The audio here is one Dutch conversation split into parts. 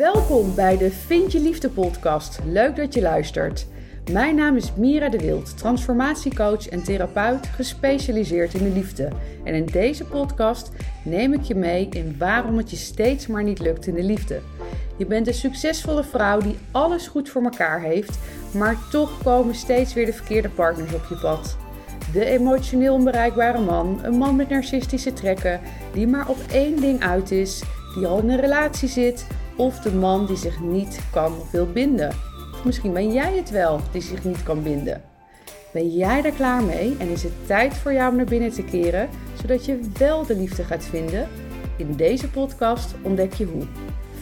Welkom bij de Vind je Liefde podcast. Leuk dat je luistert. Mijn naam is Mira de Wild, transformatiecoach en therapeut gespecialiseerd in de liefde. En in deze podcast neem ik je mee in waarom het je steeds maar niet lukt in de liefde. Je bent een succesvolle vrouw die alles goed voor elkaar heeft, maar toch komen steeds weer de verkeerde partners op je pad. De emotioneel onbereikbare man, een man met narcistische trekken, die maar op één ding uit is, die al in een relatie zit, of de man die zich niet kan wil binden. Of misschien ben jij het wel die zich niet kan binden. Ben jij daar klaar mee en is het tijd voor jou om naar binnen te keren, zodat je wel de liefde gaat vinden? In deze podcast ontdek je hoe.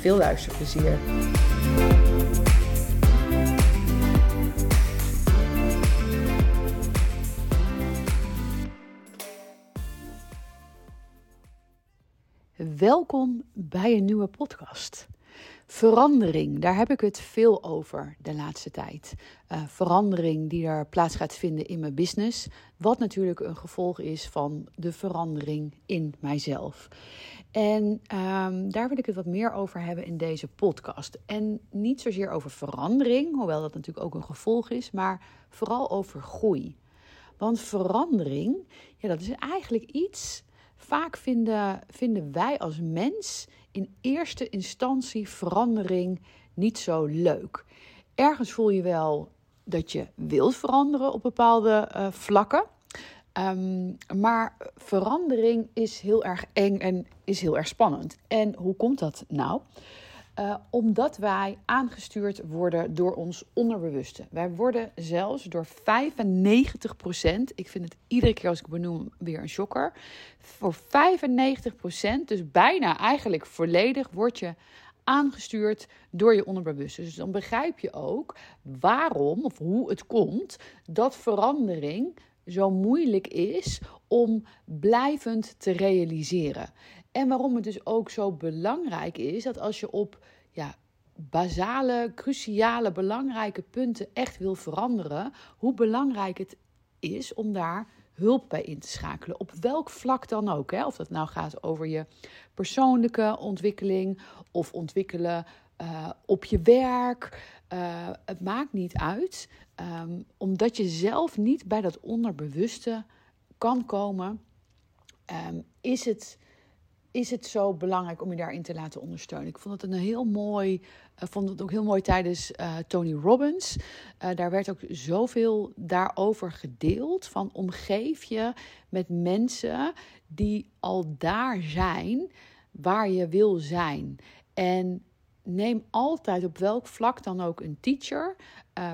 Veel luisterplezier. Welkom bij een nieuwe podcast. Verandering, daar heb ik het veel over de laatste tijd. Uh, verandering die er plaats gaat vinden in mijn business, wat natuurlijk een gevolg is van de verandering in mijzelf. En um, daar wil ik het wat meer over hebben in deze podcast. En niet zozeer over verandering, hoewel dat natuurlijk ook een gevolg is, maar vooral over groei. Want verandering, ja, dat is eigenlijk iets. Vaak vinden, vinden wij als mens in eerste instantie verandering niet zo leuk. Ergens voel je wel dat je wilt veranderen op bepaalde uh, vlakken. Um, maar verandering is heel erg eng en is heel erg spannend. En hoe komt dat nou? Uh, omdat wij aangestuurd worden door ons onderbewuste. Wij worden zelfs door 95%, ik vind het iedere keer als ik benoem weer een shocker. Voor 95%, dus bijna eigenlijk volledig, word je aangestuurd door je onderbewuste. Dus dan begrijp je ook waarom of hoe het komt dat verandering zo moeilijk is om blijvend te realiseren. En waarom het dus ook zo belangrijk is dat als je op ja, basale, cruciale, belangrijke punten echt wil veranderen, hoe belangrijk het is om daar hulp bij in te schakelen. Op welk vlak dan ook. Hè? Of dat nou gaat over je persoonlijke ontwikkeling of ontwikkelen uh, op je werk. Uh, het maakt niet uit. Um, omdat je zelf niet bij dat onderbewuste kan komen, um, is het is het zo belangrijk om je daarin te laten ondersteunen. Ik vond het een heel mooi, uh, vond het ook heel mooi tijdens uh, Tony Robbins. Uh, daar werd ook zoveel daarover gedeeld. Van omgeef je met mensen die al daar zijn waar je wil zijn. En neem altijd op welk vlak dan ook een teacher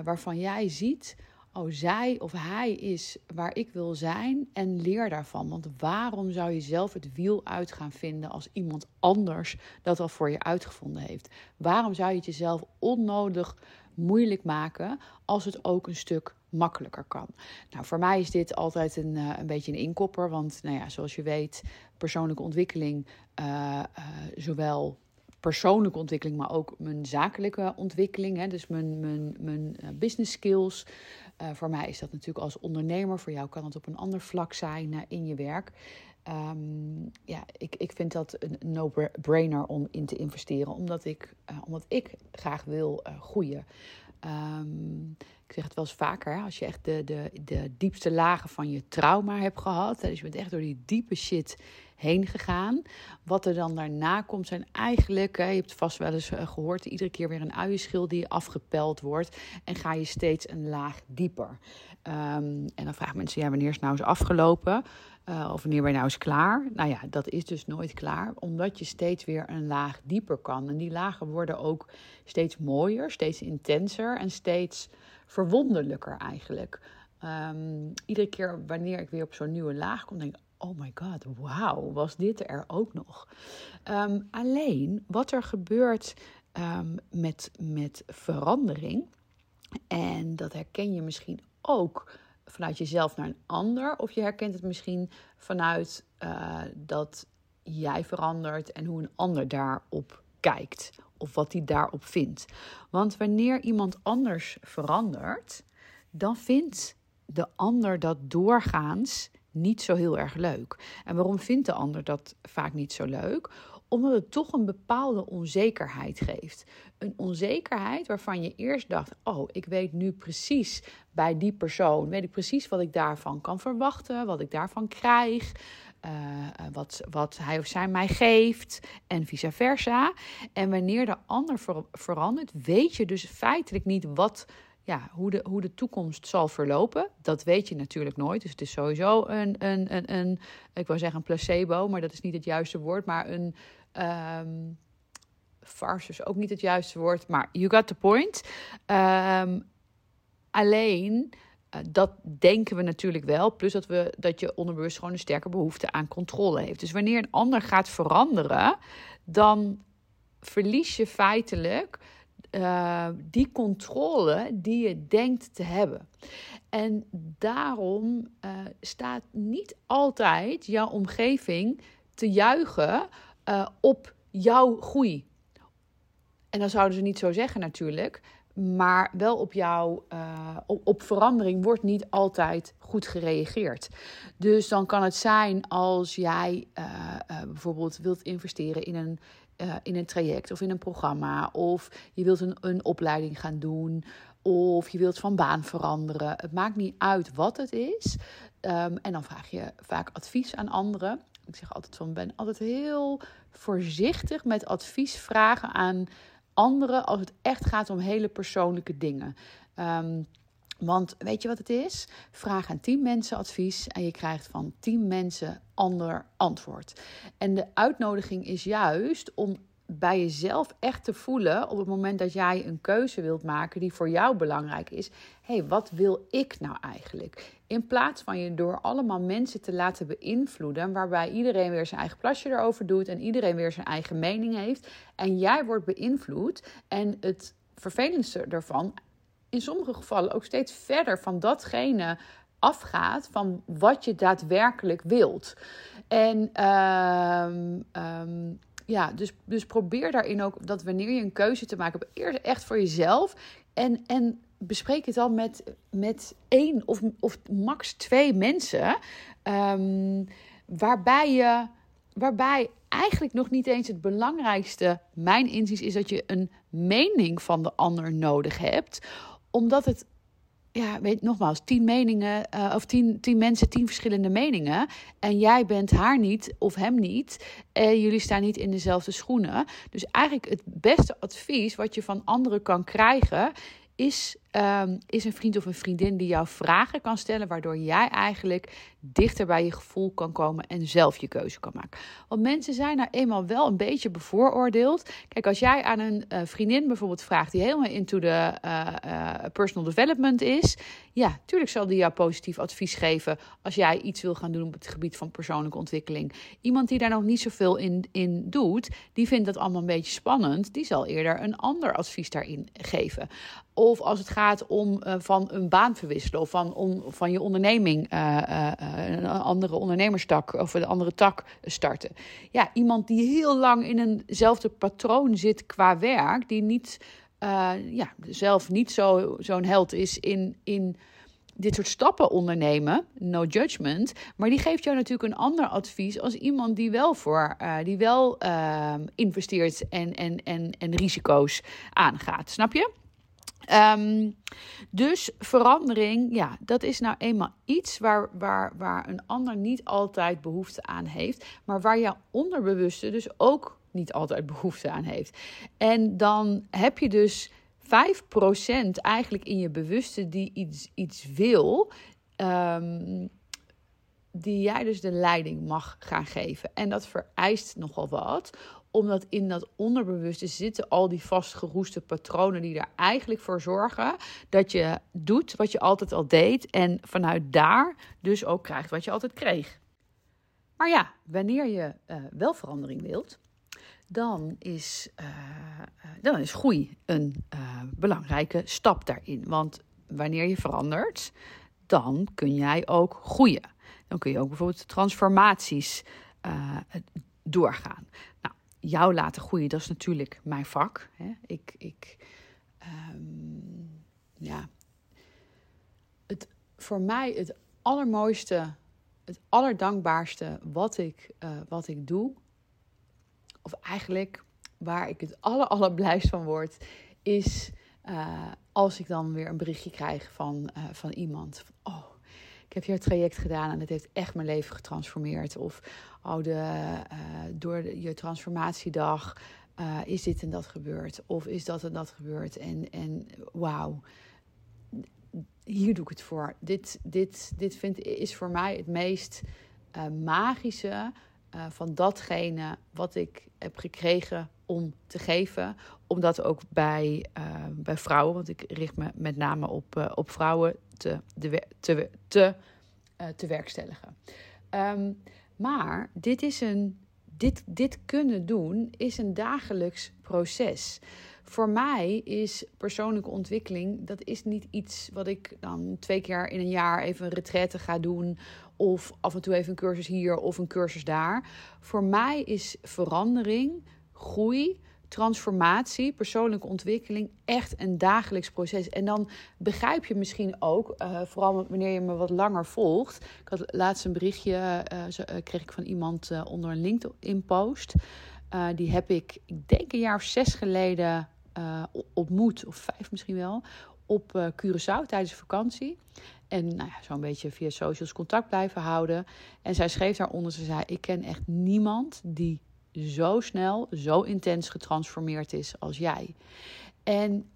waarvan jij ziet oh, zij of hij is waar ik wil zijn en leer daarvan. Want waarom zou je zelf het wiel uit gaan vinden als iemand anders dat al voor je uitgevonden heeft? Waarom zou je het jezelf onnodig moeilijk maken als het ook een stuk makkelijker kan. Nou, voor mij is dit altijd een, uh, een beetje een inkopper, want nou ja, zoals je weet, persoonlijke ontwikkeling, uh, uh, zowel persoonlijke ontwikkeling, maar ook mijn zakelijke ontwikkeling. Hè, dus mijn, mijn, mijn business skills, uh, voor mij is dat natuurlijk als ondernemer. Voor jou kan het op een ander vlak zijn uh, in je werk. Um, ja, ik, ik vind dat een no-brainer om in te investeren, omdat ik, uh, omdat ik graag wil groeien. Um, ik zeg het wel eens vaker, als je echt de, de, de diepste lagen van je trauma hebt gehad, dus je bent echt door die diepe shit heen gegaan. Wat er dan daarna komt zijn eigenlijk, je hebt vast wel eens eh, gehoord, iedere keer weer een uienschil die afgepeld wordt. En ga je steeds een laag dieper. Um, en dan vragen mensen, ja, wanneer is nou eens afgelopen? Uh, of wanneer ben je nou eens klaar? Nou ja, dat is dus nooit klaar, omdat je steeds weer een laag dieper kan. En die lagen worden ook steeds mooier, steeds intenser en steeds verwonderlijker eigenlijk. Um, iedere keer wanneer ik weer op zo'n nieuwe laag kom, denk ik: oh my god, wauw, was dit er ook nog? Um, alleen wat er gebeurt um, met, met verandering, en dat herken je misschien ook vanuit jezelf naar een ander, of je herkent het misschien vanuit uh, dat jij verandert en hoe een ander daarop kijkt of wat hij daarop vindt. Want wanneer iemand anders verandert, dan vindt de ander dat doorgaans niet zo heel erg leuk. En waarom vindt de ander dat vaak niet zo leuk? Omdat het toch een bepaalde onzekerheid geeft. Een onzekerheid waarvan je eerst dacht: Oh, ik weet nu precies bij die persoon, weet ik precies wat ik daarvan kan verwachten, wat ik daarvan krijg. Uh, wat, wat hij of zij mij geeft en vice versa. En wanneer de ander verandert, weet je dus feitelijk niet wat ja, hoe, de, hoe de toekomst zal verlopen, dat weet je natuurlijk nooit. Dus het is sowieso een, een, een, een ik wou zeggen een placebo, maar dat is niet het juiste woord. Maar een um, farce is ook niet het juiste woord. Maar you got the point. Um, alleen, uh, dat denken we natuurlijk wel. Plus dat, we, dat je onderbewust gewoon een sterke behoefte aan controle heeft. Dus wanneer een ander gaat veranderen, dan verlies je feitelijk uh, die controle die je denkt te hebben. En daarom uh, staat niet altijd jouw omgeving te juichen uh, op jouw groei. En dan zouden ze niet zo zeggen natuurlijk, maar wel op jouw op, op, verandering wordt niet altijd goed gereageerd. Dus dan kan het zijn als jij bijvoorbeeld wilt investeren in een uh, in een traject of in een programma. Of je wilt een, een opleiding gaan doen. Of je wilt van baan veranderen. Het maakt niet uit wat het is. Um, en dan vraag je vaak advies aan anderen. Ik zeg altijd van ben altijd heel voorzichtig met advies vragen aan anderen als het echt gaat om hele persoonlijke dingen. Um, want weet je wat het is? Vraag aan 10 mensen advies en je krijgt van 10 mensen ander antwoord. En de uitnodiging is juist om bij jezelf echt te voelen op het moment dat jij een keuze wilt maken die voor jou belangrijk is. Hé, hey, wat wil ik nou eigenlijk? In plaats van je door allemaal mensen te laten beïnvloeden, waarbij iedereen weer zijn eigen plasje erover doet en iedereen weer zijn eigen mening heeft. En jij wordt beïnvloed en het vervelendste daarvan in sommige gevallen ook steeds verder van datgene afgaat van wat je daadwerkelijk wilt. En ehm, ehm, ja, dus, dus probeer daarin ook dat wanneer je een keuze te maken hebt, eerst echt voor jezelf. En, en bespreek het dan met, met één of, of max twee mensen. Um, waarbij je waarbij eigenlijk nog niet eens het belangrijkste, mijn inziens, is dat je een mening van de ander nodig hebt omdat het, ja, weet nogmaals, tien meningen uh, of tien, tien mensen, tien verschillende meningen. En jij bent haar niet of hem niet. En jullie staan niet in dezelfde schoenen. Dus eigenlijk het beste advies wat je van anderen kan krijgen, is, um, is een vriend of een vriendin die jou vragen kan stellen, waardoor jij eigenlijk dichter bij je gevoel kan komen en zelf je keuze kan maken. Want mensen zijn nou eenmaal wel een beetje bevooroordeeld. Kijk, als jij aan een uh, vriendin bijvoorbeeld vraagt die helemaal into de uh, uh, personal development is, ja, tuurlijk zal die jou positief advies geven als jij iets wil gaan doen op het gebied van persoonlijke ontwikkeling. Iemand die daar nog niet zoveel in, in doet, die vindt dat allemaal een beetje spannend, die zal eerder een ander advies daarin geven. Of als het gaat om van een baan verwisselen of van, om, van je onderneming een andere ondernemerstak of een andere tak starten. Ja, iemand die heel lang in eenzelfde patroon zit qua werk, die niet, ja, zelf niet zo, zo'n held is in, in dit soort stappen ondernemen, no judgment, maar die geeft jou natuurlijk een ander advies als iemand die wel voor, die wel uh, investeert en, en, en, en risico's aangaat. Snap je? Um, dus verandering, ja, dat is nou eenmaal iets waar, waar, waar een ander niet altijd behoefte aan heeft, maar waar jouw onderbewuste dus ook niet altijd behoefte aan heeft. En dan heb je dus 5% eigenlijk in je bewuste die iets, iets wil. Um, die jij dus de leiding mag gaan geven. En dat vereist nogal wat, omdat in dat onderbewuste zitten al die vastgeroeste patronen die er eigenlijk voor zorgen dat je doet wat je altijd al deed en vanuit daar dus ook krijgt wat je altijd kreeg. Maar ja, wanneer je uh, wel verandering wilt, dan is, uh, dan is groei een belangrijke stap daarin. Want wanneer je verandert, dan kun jij ook groeien. Dan kun je ook bijvoorbeeld transformaties doorgaan. Nou, jou laten groeien, dat is natuurlijk mijn vak. Hè? Ik, ik um, ja, het, voor mij het allermooiste, het allerdankbaarste wat ik, uh, wat ik doe, of eigenlijk waar ik het aller, allerblijst van word, is uh, als ik dan weer een berichtje krijg van, uh, van iemand. Van, oh, ik heb hier het traject gedaan en het heeft echt mijn leven getransformeerd. Of oh, de, uh, door je transformatiedag is dit en dat gebeurd. Of is dat en dat gebeurd. En, en wauw, hier doe ik het voor. Dit, dit, dit vind, is voor mij het meest magische van datgene wat ik heb gekregen om te geven. Omdat ook bij, uh, bij vrouwen, want ik richt me met name op, uh, op vrouwen, te, de, te, te, te werkstelligen. Um, maar dit is een. Dit, dit kunnen doen is een dagelijks proces. Voor mij is persoonlijke ontwikkeling, dat is niet iets wat ik dan twee keer in een jaar even een retraite ga doen. Of af en toe even een cursus hier of een cursus daar. Voor mij is verandering groei, transformatie, persoonlijke ontwikkeling echt een dagelijks proces. En dan begrijp je misschien ook, uh, vooral wanneer je me wat langer volgt. Ik had laatst een berichtje, uh, kreeg ik van iemand onder een LinkedIn-post. die heb ik, ik denk een jaar of zes geleden ontmoet, of vijf misschien wel, op Curaçao tijdens de vakantie. En nou ja, zo'n beetje via socials contact blijven houden. En zij schreef daaronder, ze zei, ik ken echt niemand die zo snel, zo intens getransformeerd is als jij. En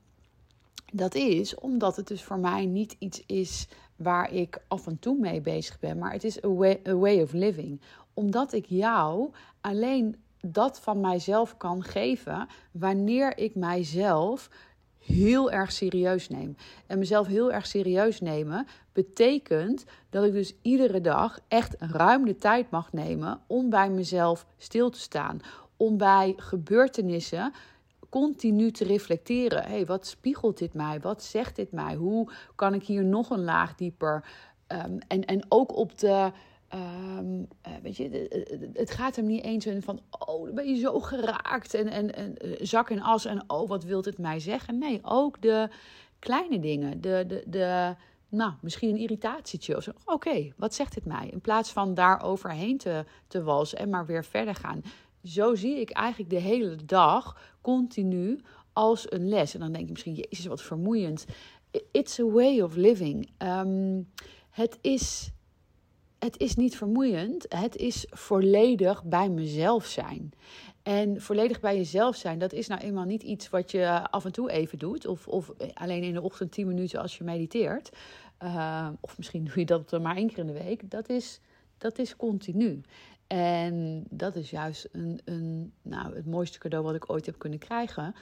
dat is omdat het dus voor mij niet iets is waar ik af en toe mee bezig ben, maar het is a way, a way of living. Omdat ik jou alleen dat van mijzelf kan geven wanneer ik mijzelf heel erg serieus neem. En mezelf heel erg serieus nemen betekent dat ik dus iedere dag echt ruim de tijd mag nemen om bij mezelf stil te staan. Om bij gebeurtenissen continu te reflecteren. hey, wat spiegelt dit mij? Wat zegt dit mij? Hoe kan ik hier nog een laag dieper? Um, en, en ook op de Um, weet je, het gaat hem niet eens van, oh, dan ben je zo geraakt en, en, en eh, zak in as en oh, wat wilt het mij zeggen? Nee, ook de kleine dingen, de, de, de nou, misschien een irritatietje of zo. Oké, wat zegt dit mij? In plaats van daar overheen te, te walsen en maar weer verder gaan. Zo zie ik eigenlijk de hele dag continu als een les. En dan denk je misschien, jezus, wat vermoeiend. It's a way of living. Um, het is het is niet vermoeiend. Het is volledig bij mezelf zijn. En volledig bij jezelf zijn, dat is nou eenmaal niet iets wat je af en toe even doet. Of, of alleen in de ochtend 10 minuten als je mediteert. Uh, of misschien doe je dat maar één keer in de week. Dat is, dat is continu. En dat is juist een, een, nou, het mooiste cadeau wat ik ooit heb kunnen krijgen.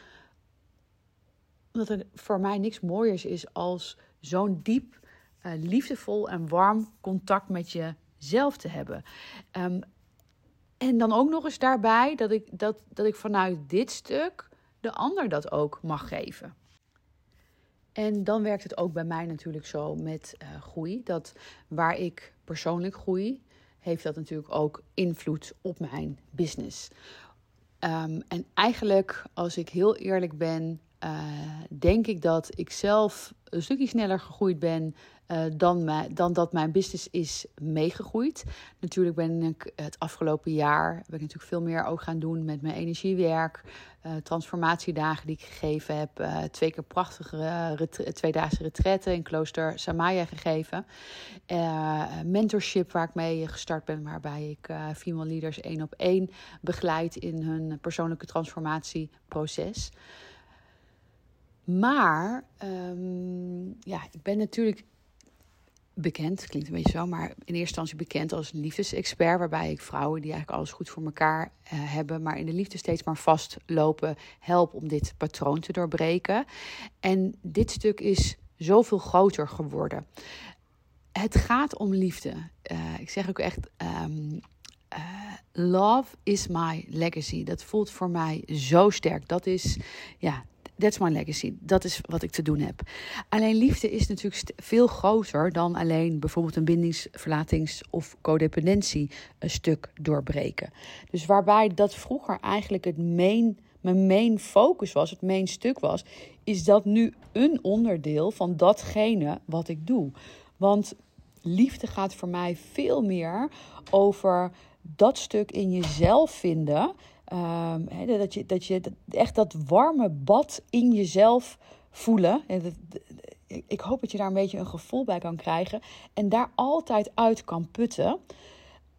Omdat er voor mij niks mooiers is als zo'n diep uh, liefdevol en warm contact met jezelf te hebben. Um, en dan ook nog eens daarbij dat ik, dat, dat ik vanuit dit stuk de ander dat ook mag geven. En dan werkt het ook bij mij natuurlijk zo met uh, groei. Dat waar ik persoonlijk groei, heeft dat natuurlijk ook invloed op mijn business. Um, en eigenlijk, als ik heel eerlijk ben, uh, denk ik dat ik zelf een stukje sneller gegroeid ben uh, dan, dan dat mijn business is meegegroeid. Natuurlijk ben ik het afgelopen jaar ben ik natuurlijk veel meer ook gaan doen met mijn energiewerk. Uh, transformatiedagen die ik gegeven heb. Uh, twee keer prachtige tweedaagse retretten in klooster Samaya gegeven. mentorship waar ik mee gestart ben. Waarbij ik female leaders één op één begeleid in hun persoonlijke transformatieproces. Maar um, ja, ik ben natuurlijk bekend, klinkt een beetje zo, maar in eerste instantie bekend als liefdesexpert, waarbij ik vrouwen die eigenlijk alles goed voor elkaar uh, hebben, maar in de liefde steeds maar vastlopen, help om dit patroon te doorbreken. En dit stuk is zoveel groter geworden. Het gaat om liefde. Uh, ik zeg ook echt. Um, uh, love is my legacy. Dat voelt voor mij zo sterk. Dat is, ja, that's my legacy. Dat is wat ik te doen heb. Alleen liefde is natuurlijk veel groter dan alleen bijvoorbeeld een bindings-, verlatings- of codependentie een stuk doorbreken. Dus waarbij dat vroeger eigenlijk het main, mijn main focus was, het main stuk was, is dat nu een onderdeel van datgene wat ik doe. Want liefde gaat voor mij veel meer over dat stuk in jezelf vinden Um, dat je, dat je echt dat warme bad in jezelf voelen. Ik hoop dat je daar een beetje een gevoel bij kan krijgen. En daar altijd uit kan putten.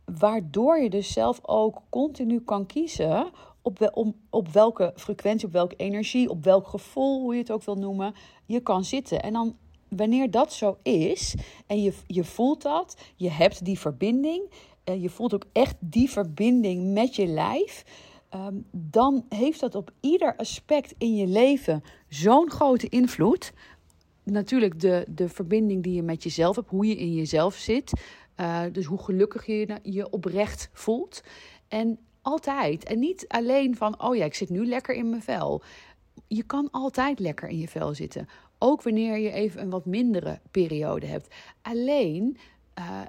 Waardoor je dus zelf ook continu kan kiezen op, op welke frequentie, op welke energie, op welk gevoel, hoe je het ook wil noemen, je kan zitten. En dan wanneer dat zo is en je, je voelt dat, je hebt die verbinding, en je voelt ook echt die verbinding met je lijf, ehm, dan heeft dat op ieder aspect in je leven zo'n grote invloed. Natuurlijk de, de verbinding die je met jezelf hebt, hoe je in jezelf zit. Uh, dus hoe gelukkig je je oprecht voelt. En altijd. En niet alleen van, oh ja, ik zit nu lekker in mijn vel. Je kan altijd lekker in je vel zitten. Ook wanneer je even een wat mindere periode hebt. Alleen uh,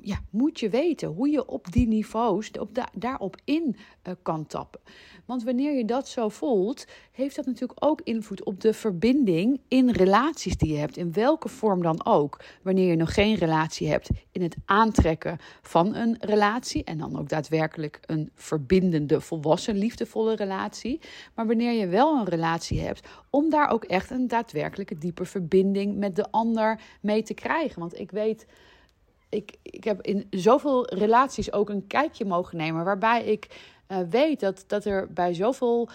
ja, moet je weten hoe je op die niveaus op da daarop in uh, kan tappen. Want wanneer je dat zo voelt, heeft dat natuurlijk ook invloed op de verbinding in relaties die je hebt, in welke vorm dan ook. Wanneer je nog geen relatie hebt, in het aantrekken van een relatie en dan ook daadwerkelijk een verbindende, volwassen, liefdevolle relatie. Maar wanneer je wel een relatie hebt, om daar ook echt een daadwerkelijke diepe verbinding met de ander mee te krijgen. Want ik weet ik, ik heb in zoveel relaties ook een kijkje mogen nemen. Waarbij ik uh, weet dat, dat er bij zoveel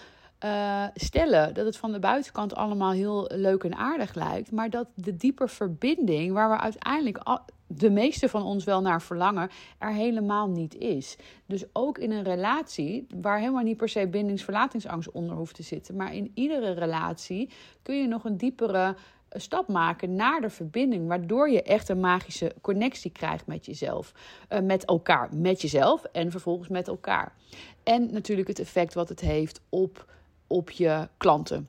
uh, stellen dat het van de buitenkant allemaal heel leuk en aardig lijkt. Maar dat de diepe verbinding, waar we uiteindelijk de meeste van ons wel naar verlangen, er helemaal niet is. Dus ook in een relatie, waar helemaal niet per se bindingsverlatingsangst onder hoeft te zitten. Maar in iedere relatie kun je nog een diepere stap maken naar de verbinding, waardoor je echt een magische connectie krijgt met jezelf, uh, met elkaar, met jezelf en vervolgens met elkaar. En natuurlijk het effect wat het heeft op, op je klanten.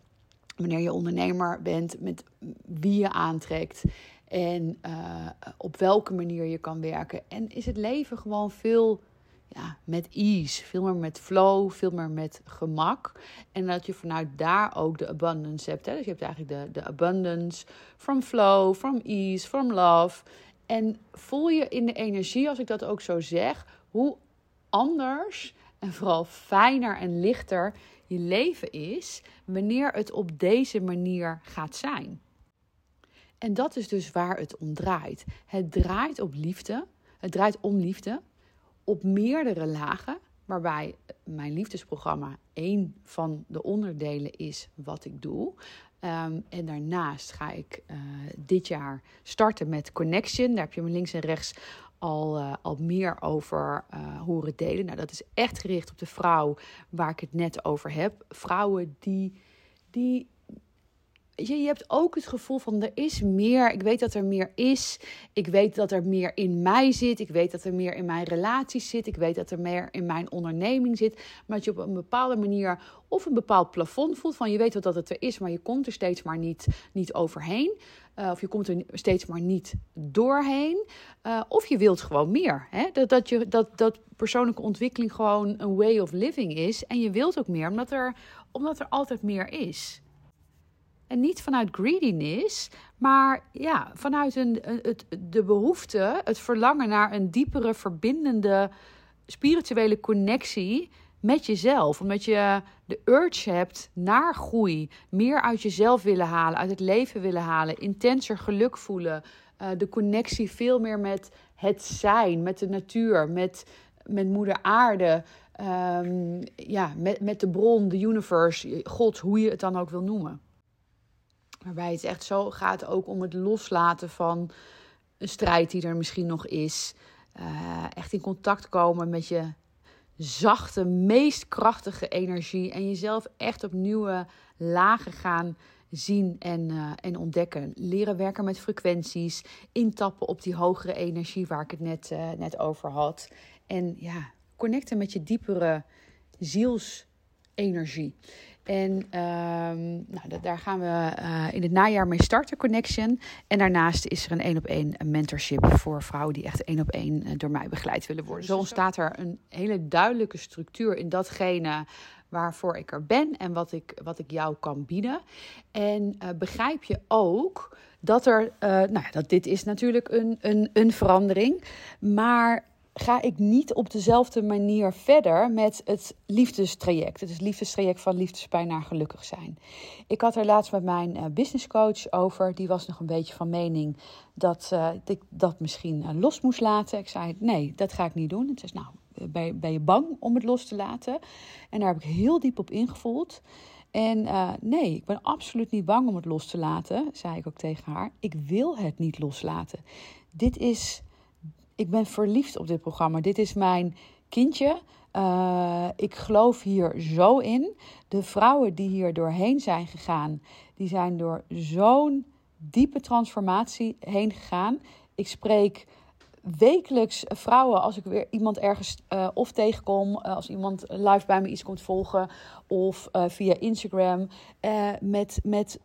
Wanneer je ondernemer bent, met wie je aantrekt en uh, op welke manier je kan werken. En is het leven gewoon veel ja, met ease, veel meer met flow, veel meer met gemak. En dat je vanuit daar ook de abundance hebt. Hè? Dus je hebt eigenlijk de, de abundance from flow, from ease, from love. En voel je in de energie, als ik dat ook zo zeg, hoe anders en vooral fijner en lichter je leven is wanneer het op deze manier gaat zijn. En dat is dus waar het om draait. Het draait op liefde. Het draait om liefde op meerdere lagen, waarbij mijn liefdesprogramma één van de onderdelen is wat ik doe. Ehm, en daarnaast ga ik uh, dit jaar starten met Connection. Daar heb je me links en rechts al, uh, al meer over uh, horen delen. Nou, dat is echt gericht op de vrouw waar ik het net over heb. Vrouwen die, die je, je hebt ook het gevoel van er is meer. Ik weet dat er meer is. Ik weet dat er meer in mij zit. Ik weet dat er meer in mijn relaties zit. Ik weet dat er meer in mijn onderneming zit. Maar dat je op een bepaalde manier of een bepaald plafond voelt van je weet wat dat het er is, maar je komt er steeds maar niet, niet overheen. Uh, of je komt er steeds maar niet doorheen. Uh, of je wilt gewoon meer. Hè? Dat, dat, je, dat, dat persoonlijke ontwikkeling gewoon een way of living is. En je wilt ook meer, omdat er, omdat er altijd meer is. En niet vanuit greediness, maar ja, vanuit een, het, de behoefte, het verlangen naar een diepere, verbindende, spirituele connectie met jezelf. Omdat je de urge hebt naar groei, meer uit jezelf willen halen, uit het leven willen halen, intenser geluk voelen. Uh, de connectie veel meer met het zijn, met de natuur, met, met moeder aarde. Um, ja, met, met de bron, de universe, God, hoe je het dan ook wil noemen. Waarbij het echt zo gaat ook om het loslaten van een strijd die er misschien nog is. Uh, echt in contact komen met je zachte, meest krachtige energie. En jezelf echt op nieuwe lagen gaan zien en, uh, en ontdekken. Leren werken met frequenties. Intappen op die hogere energie waar ik het net, uh, net over had. En ja, connecten met je diepere zielsenergie. En ehm, nou, daar gaan we uh, in het najaar mee starten, Connection. En daarnaast is er een één op één mentorship voor vrouwen die echt één op één door mij begeleid willen worden. Zo ontstaat er een hele duidelijke structuur in datgene waarvoor ik er ben en wat ik, wat ik jou kan bieden. En uh, begrijp je ook dat er, nou ja, dat dit is natuurlijk een, een, een verandering, maar ga ik niet op dezelfde manier verder met het liefdestraject. Het is het liefdestraject van liefdespijn naar gelukkig zijn. Ik had er laatst met mijn uh, businesscoach over. Die was nog een beetje van mening dat uh, ik dat misschien uh, los moest laten. Ik zei, nee, dat ga ik niet doen. Het is nou, ben, ben je bang om het los te laten? En daar heb ik heel diep op ingevoeld. En nee, ik ben absoluut niet bang om het los te laten, zei ik ook tegen haar. Ik wil het niet loslaten. Dit is ik ben verliefd op dit programma. Dit is mijn kindje. Uh, ik geloof hier zo in. De vrouwen die hier doorheen zijn gegaan, die zijn door zo'n diepe transformatie heen gegaan. Ik spreek wekelijks vrouwen als ik weer iemand ergens uh, of tegenkom, uh, als iemand live bij me iets komt volgen of via Instagram met, met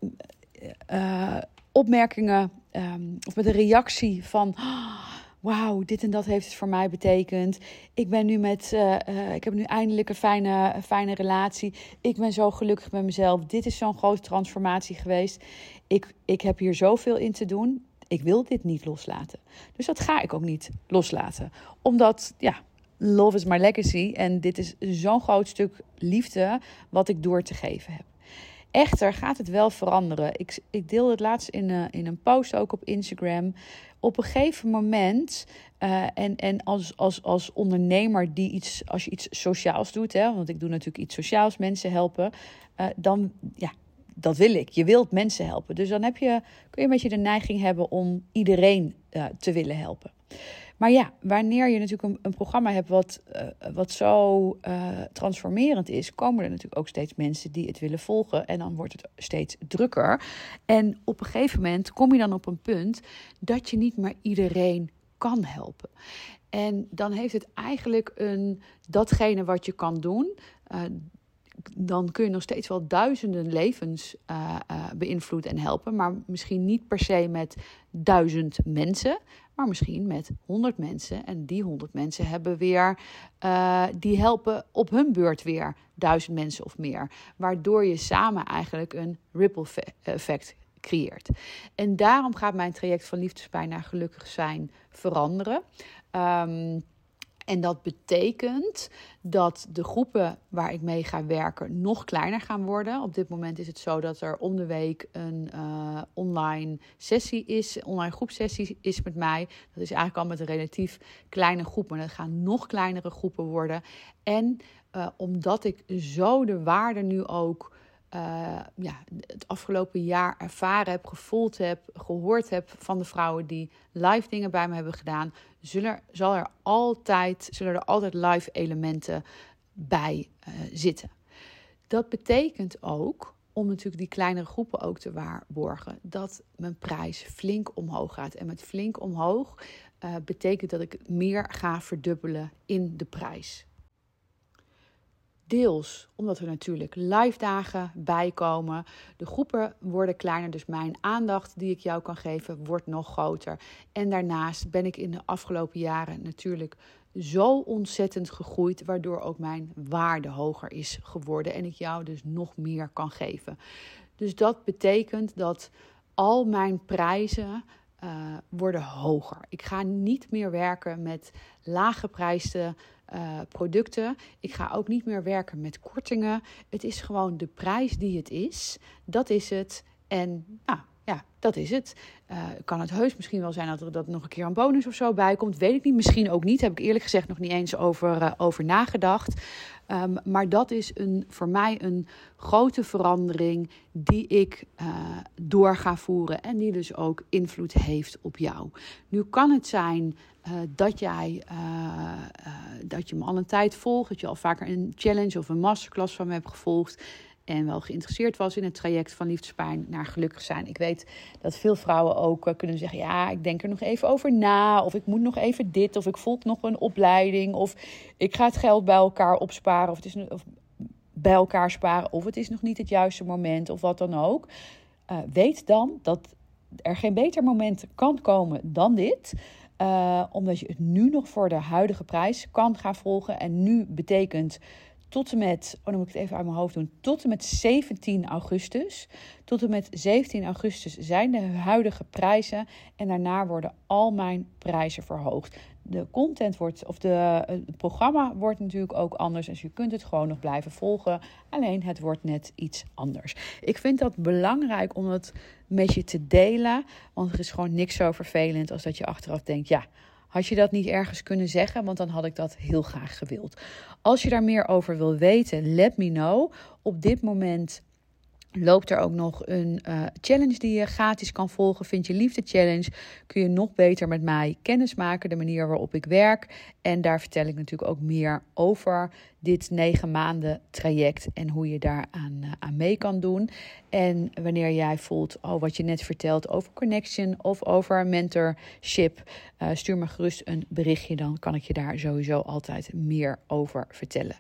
opmerkingen um, of met een reactie van. Wauw, dit en dat heeft het voor mij betekend. Ik ben nu met, uh, uh, ik heb nu eindelijk een fijne, fijne relatie. Ik ben zo gelukkig met mezelf. Dit is zo'n grote transformatie geweest. Ik, ik heb hier zoveel in te doen. Ik wil dit niet loslaten. Dus dat ga ik ook niet loslaten. Omdat, ja, love is my legacy. En dit is zo'n groot stuk liefde wat ik door te geven heb. Echter gaat het wel veranderen. Ik, ik deel het laatst in, uh, in een post ook op Instagram op een gegeven moment, uh, en, en als, als, als ondernemer die iets, als je iets sociaals doet, hè, want ik doe natuurlijk iets sociaals, mensen helpen, uh, dan ja, dat wil ik. Je wilt mensen helpen. Dus dan heb je, kun je een beetje de neiging hebben om iedereen te willen helpen. Maar ja, wanneer je natuurlijk een, programma hebt wat, uh, wat zo uh, transformerend is, komen er natuurlijk ook steeds mensen die het willen volgen. En dan wordt het steeds drukker. En op een gegeven moment kom je dan op een punt dat je niet meer iedereen kan helpen. En dan heeft het eigenlijk een datgene wat je kan doen. Uh, dan kun je nog steeds wel duizenden levens uh, beïnvloeden en helpen. Maar misschien niet per se met duizend mensen maar misschien met 100 mensen. En die 100 mensen hebben weer, uh, die helpen op hun beurt weer duizend mensen of meer. Waardoor je samen eigenlijk een ripple effect creëert. En daarom gaat mijn traject van liefdespijn naar gelukkig zijn veranderen. Um, en dat betekent dat de groepen waar ik mee ga werken nog kleiner gaan worden. Op dit moment is het zo dat er om de week een uh, online sessie is, online groepsessie is met mij. Dat is eigenlijk al met een relatief kleine groep, maar dat gaan nog kleinere groepen worden. En uh, omdat ik zo de waarde nu ook uh, ja, het afgelopen jaar ervaren heb, gevoeld heb, gehoord heb van de vrouwen die live dingen bij me hebben gedaan, zullen, zal er altijd, zullen er altijd live elementen bij uh, zitten. Dat betekent ook, om natuurlijk die kleinere groepen ook te waarborgen, dat mijn prijs flink omhoog gaat. En met flink omhoog uh, betekent dat ik meer ga verdubbelen in de prijs. Deels omdat er natuurlijk live dagen bij komen. De groepen worden kleiner, dus mijn aandacht die ik jou kan geven wordt nog groter. En daarnaast ben ik in de afgelopen jaren natuurlijk zo ontzettend gegroeid, waardoor ook mijn waarde hoger is geworden en ik jou dus nog meer kan geven. Dus dat betekent dat al mijn prijzen uh, worden hoger. Ik ga niet meer werken met laaggeprijsde uh, producten. Ik ga ook niet meer werken met kortingen. Het is gewoon de prijs die het is. Dat is het. En nou, dat is het. Uh, kan het heus misschien wel zijn dat er dat nog een keer een bonus of zo bij komt. Weet ik niet. Misschien ook niet. Heb ik eerlijk gezegd nog niet eens over, uh, over nagedacht. Um, maar dat is een, voor mij een grote verandering die ik uh, door ga voeren. En die dus ook invloed heeft op jou. Nu kan het zijn dat jij dat je me al een tijd volgt. Dat je al vaker een challenge of een masterclass van me hebt gevolgd en wel geïnteresseerd was in het traject van liefdespijn naar gelukkig zijn. Ik weet dat veel vrouwen ook uh, kunnen zeggen: ja, ik denk er nog even over na, of ik moet nog even dit, of ik volg nog een opleiding, of ik ga het geld bij elkaar opsparen, of het is of bij elkaar sparen, of het is nog niet het juiste moment, of wat dan ook. Uh, weet dan dat er geen beter moment kan komen dan dit. Uh, omdat je het nu nog voor de huidige prijs kan gaan volgen. En nu betekent tot en met, oh dan moet ik het even uit mijn hoofd doen, tot en met 17 augustus. Tot en met 17 augustus zijn de huidige prijzen en daarna worden al mijn prijzen verhoogd. De content wordt, of de, het programma wordt natuurlijk ook anders. Dus je kunt het gewoon nog blijven volgen. Alleen het wordt net iets anders. Ik vind dat belangrijk om het met je te delen. Want er is gewoon niks zo vervelend als dat je achteraf denkt: ja, had je dat niet ergens kunnen zeggen? Want dan had ik dat heel graag gewild. Als je daar meer over wil weten, let me know. Op dit moment loopt er ook nog een uh, challenge die je gratis kan volgen. Vind je liefde challenge? Kun je nog beter met mij kennismaken, de manier waarop ik werk. En daar vertel ik natuurlijk ook meer over dit negen maanden traject en hoe je daaraan uh, aan mee kan doen. En wanneer jij voelt, oh, wat je net vertelt over connection of over mentorship, uh, stuur me gerust een berichtje. Dan kan ik je daar sowieso altijd meer over vertellen.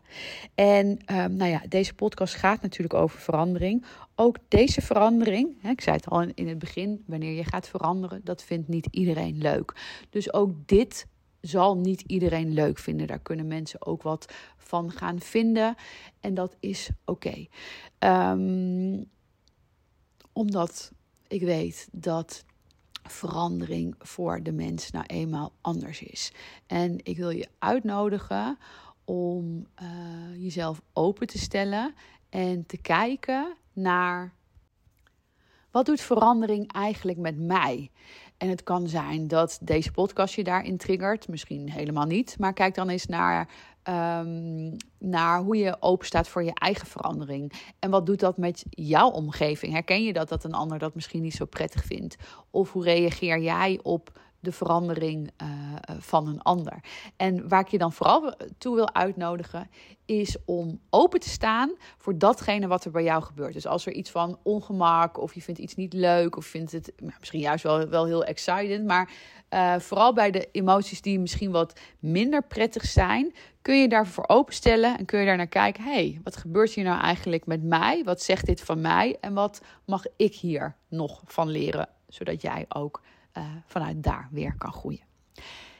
En um, nou ja, deze podcast gaat natuurlijk over verandering. Ook deze verandering, hè, ik zei het al in het begin, wanneer je gaat veranderen, dat vindt niet iedereen leuk. Dus ook dit zal niet iedereen leuk vinden. Daar kunnen mensen ook wat van gaan vinden. En dat is oké. Um, omdat ik weet dat verandering voor de mens nou eenmaal anders is. En ik wil je uitnodigen om uh, jezelf open te stellen en te kijken naar wat doet verandering eigenlijk met mij? En het kan zijn dat deze podcast je daarin triggert, misschien helemaal niet. Maar kijk dan eens naar um, naar hoe je open staat voor je eigen verandering. En wat doet dat met jouw omgeving? Herken je dat dat een ander dat misschien niet zo prettig vindt? Of hoe reageer jij op de verandering uh, van een ander. En waar ik je dan vooral toe wil uitnodigen, is om open te staan voor datgene wat er bij jou gebeurt. Dus als er iets van ongemak, of je vindt iets niet leuk, of vindt het nou, misschien juist wel, wel heel excited, maar uh, vooral bij de emoties die misschien wat minder prettig zijn, kun je daarvoor openstellen en kun je daar naar kijken. hey, wat gebeurt hier nou eigenlijk met mij? Wat zegt dit van mij? En wat mag ik hier nog van leren, zodat jij ook uh, vanuit daar weer kan groeien.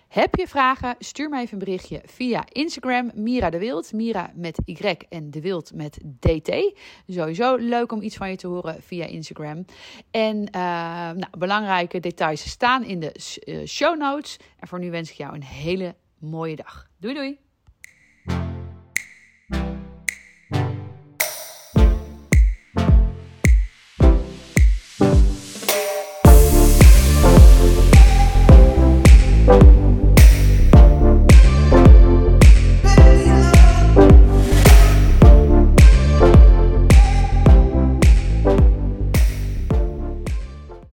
Heb je vragen? Stuur mij even een berichtje via Instagram. Mira de Wild. Mira met Y en de Wild met DT. Sowieso leuk om iets van je te horen via Instagram. En uh, nou, belangrijke details staan in de show notes. En voor nu wens ik jou een hele mooie dag. Doei doei!